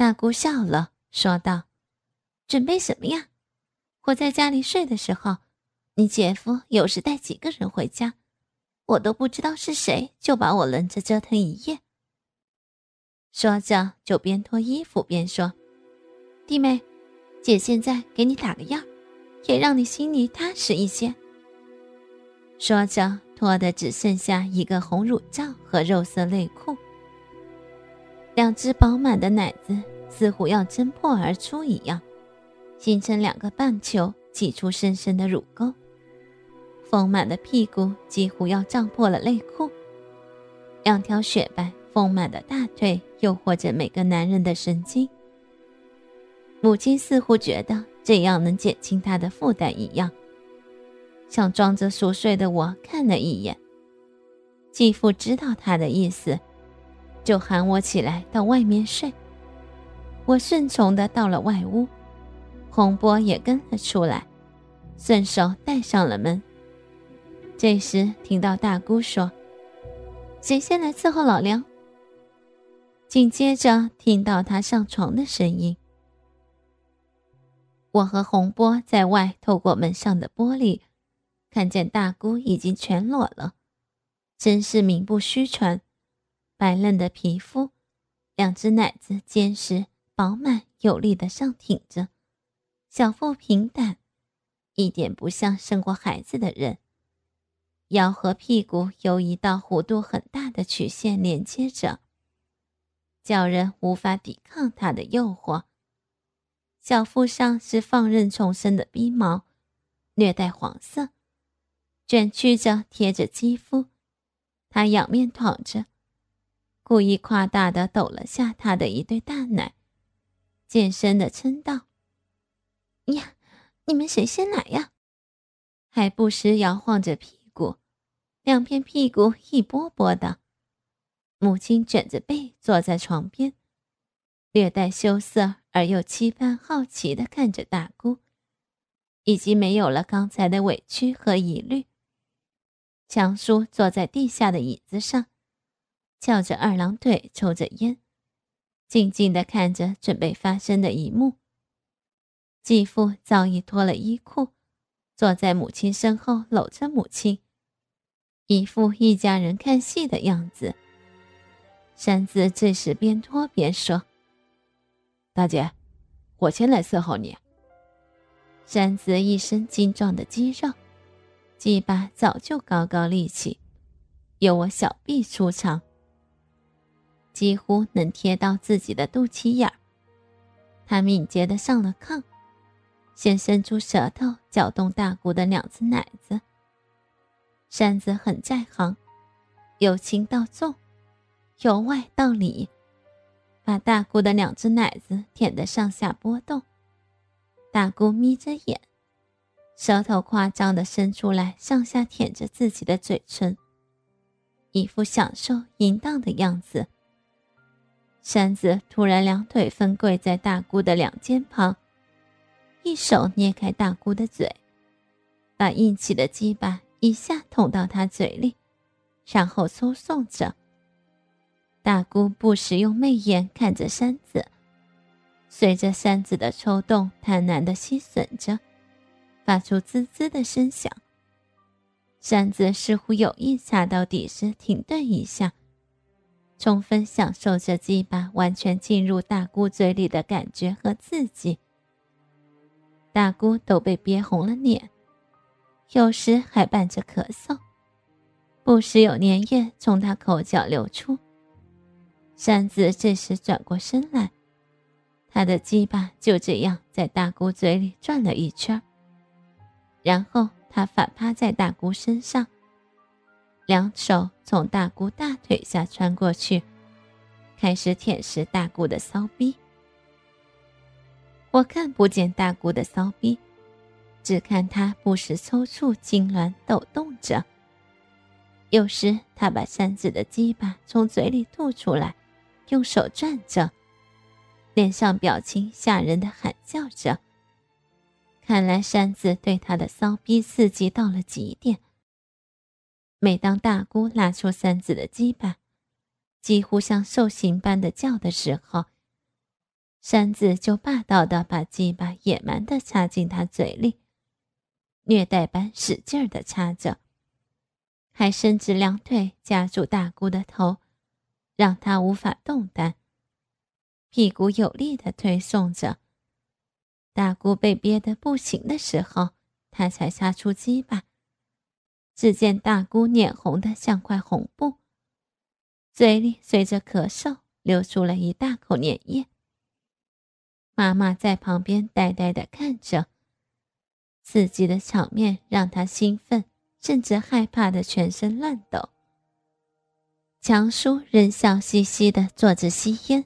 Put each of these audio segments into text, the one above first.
大姑笑了，说道：“准备什么呀？我在家里睡的时候，你姐夫有时带几个人回家，我都不知道是谁，就把我轮着折腾一夜。”说着，就边脱衣服边说：“弟妹，姐现在给你打个样，也让你心里踏实一些。”说着，脱的只剩下一个红乳罩和肉色内裤。两只饱满的奶子似乎要挣破而出一样，形成两个半球，挤出深深的乳沟。丰满的屁股几乎要胀破了内裤，两条雪白丰满的大腿诱惑着每个男人的神经。母亲似乎觉得这样能减轻她的负担一样，向装着熟睡的我看了一眼。继父知道她的意思。就喊我起来到外面睡，我顺从的到了外屋，洪波也跟了出来，顺手带上了门。这时听到大姑说：“谁先来伺候老梁？”紧接着听到他上床的声音。我和洪波在外透过门上的玻璃，看见大姑已经全裸了，真是名不虚传。白嫩的皮肤，两只奶子坚实、饱满、有力的上挺着，小腹平坦，一点不像生过孩子的人。腰和屁股由一道弧度很大的曲线连接着，叫人无法抵抗它的诱惑。小腹上是放任重生的逼毛，略带黄色，卷曲着贴着肌肤。他仰面躺着。故意夸大的抖了下他的一对大奶，健身的称道：“呀，你们谁先来呀？”还不时摇晃着屁股，两片屁股一波波的。母亲卷着背坐在床边，略带羞涩而又期盼好奇的看着大姑，已经没有了刚才的委屈和疑虑。强叔坐在地下的椅子上。翘着二郎腿，抽着烟，静静地看着准备发生的一幕。继父早已脱了衣裤，坐在母亲身后，搂着母亲，一副一家人看戏的样子。山子这时边脱边说：“大姐，我先来伺候你。”山子一身精壮的肌肉，鸡巴早就高高立起，由我小臂出场。几乎能贴到自己的肚脐眼儿。他敏捷地上了炕，先伸出舌头搅动大姑的两只奶子。扇子很在行，由轻到重，由外到里，把大姑的两只奶子舔得上下波动。大姑眯着眼，舌头夸张地伸出来，上下舔着自己的嘴唇，一副享受淫荡的样子。山子突然两腿分跪在大姑的两肩旁，一手捏开大姑的嘴，把硬起的鸡巴一下捅到她嘴里，然后抽送着。大姑不时用媚眼看着山子，随着山子的抽动，贪婪的吸吮着，发出滋滋的声响。山子似乎有意插到底时停顿一下。充分享受着鸡巴完全进入大姑嘴里的感觉和刺激，大姑都被憋红了脸，有时还伴着咳嗽，不时有粘液从她口角流出。山子这时转过身来，他的鸡巴就这样在大姑嘴里转了一圈，然后他反趴在大姑身上。两手从大姑大腿下穿过去，开始舔舐大姑的骚逼。我看不见大姑的骚逼，只看她不时抽搐、痉挛、抖动着。有时她把山子的鸡巴从嘴里吐出来，用手转着，脸上表情吓人的喊叫着。看来山子对她的骚逼刺激到了极点。每当大姑拉出三子的鸡巴，几乎像受刑般的叫的时候，三子就霸道的把鸡巴野蛮的插进他嘴里，虐待般使劲的插着，还伸直两腿夹住大姑的头，让他无法动弹，屁股有力的推送着。大姑被憋得不行的时候，他才插出鸡巴。只见大姑脸红的像块红布，嘴里随着咳嗽流出了一大口粘液。妈妈在旁边呆呆的看着，刺激的场面让她兴奋，甚至害怕的全身乱抖。强叔仍笑嘻嘻的坐着吸烟。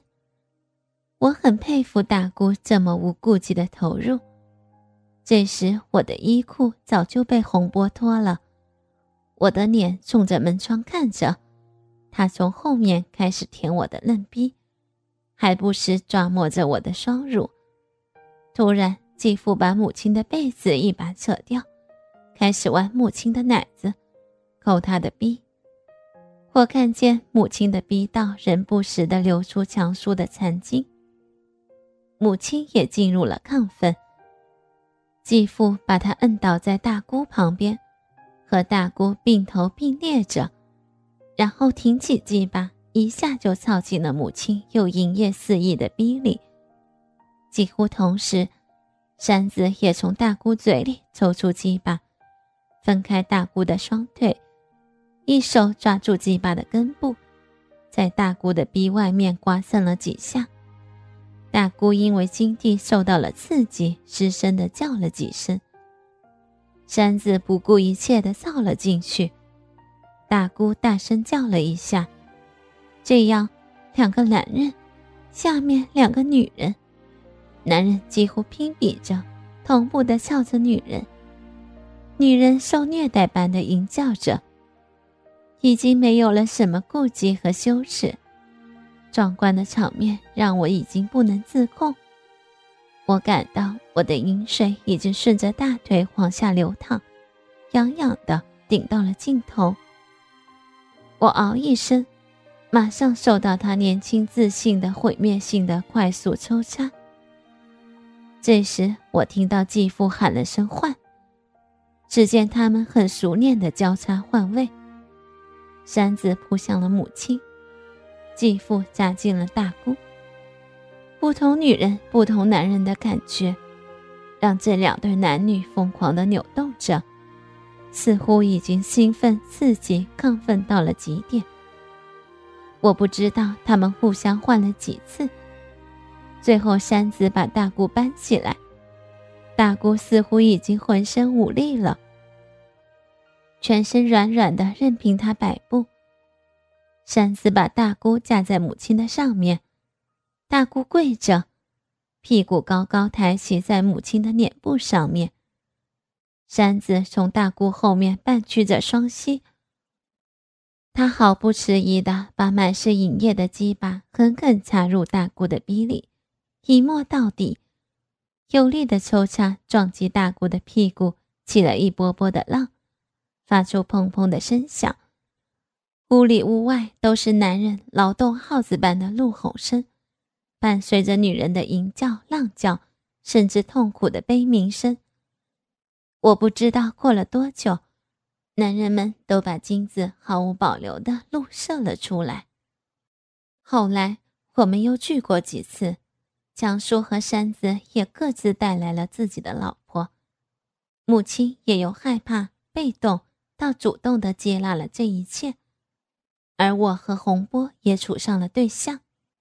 我很佩服大姑这么无顾忌的投入。这时，我的衣裤早就被洪波脱了，我的脸冲着门窗看着，他从后面开始舔我的嫩逼。还不时抓摸着我的双乳。突然，继父把母亲的被子一把扯掉，开始玩母亲的奶子，抠她的逼。我看见母亲的逼道仍不时地流出强叔的残精。母亲也进入了亢奋。继父把她摁倒在大姑旁边，和大姑并头并列着，然后挺起鸡巴。一下就操进了母亲又淫液肆溢的逼里。几乎同时，山子也从大姑嘴里抽出鸡巴，分开大姑的双腿，一手抓住鸡巴的根部，在大姑的逼外面刮蹭了几下。大姑因为经地受到了刺激，失声的叫了几声。山子不顾一切的造了进去，大姑大声叫了一下。这样，两个男人，下面两个女人，男人几乎拼比着，同步的翘着女人，女人受虐待般的吟叫着，已经没有了什么顾忌和羞耻。壮观的场面让我已经不能自控，我感到我的饮水已经顺着大腿往下流淌，痒痒的顶到了尽头。我嗷一声。马上受到他年轻自信的毁灭性的快速抽插。这时，我听到继父喊了声“换”，只见他们很熟练的交叉换位。山子扑向了母亲，继父扎进了大姑。不同女人、不同男人的感觉，让这两对男女疯狂的扭动着，似乎已经兴奋、刺激、亢奋到了极点。我不知道他们互相换了几次，最后山子把大姑搬起来，大姑似乎已经浑身无力了，全身软软的，任凭他摆布。山子把大姑架在母亲的上面，大姑跪着，屁股高高抬起在母亲的脸部上面。山子从大姑后面半屈着双膝。他毫不迟疑地把满是银液的鸡巴狠狠插入大姑的逼里，一摸到底，有力的抽插撞击大姑的屁股，起了一波波的浪，发出砰砰的声响。屋里屋外都是男人劳动号子般的怒吼声，伴随着女人的吟叫、浪叫，甚至痛苦的悲鸣声。我不知道过了多久。男人们都把精子毫无保留地露射了出来。后来我们又聚过几次，江叔和山子也各自带来了自己的老婆，母亲也由害怕、被动到主动地接纳了这一切，而我和洪波也处上了对象。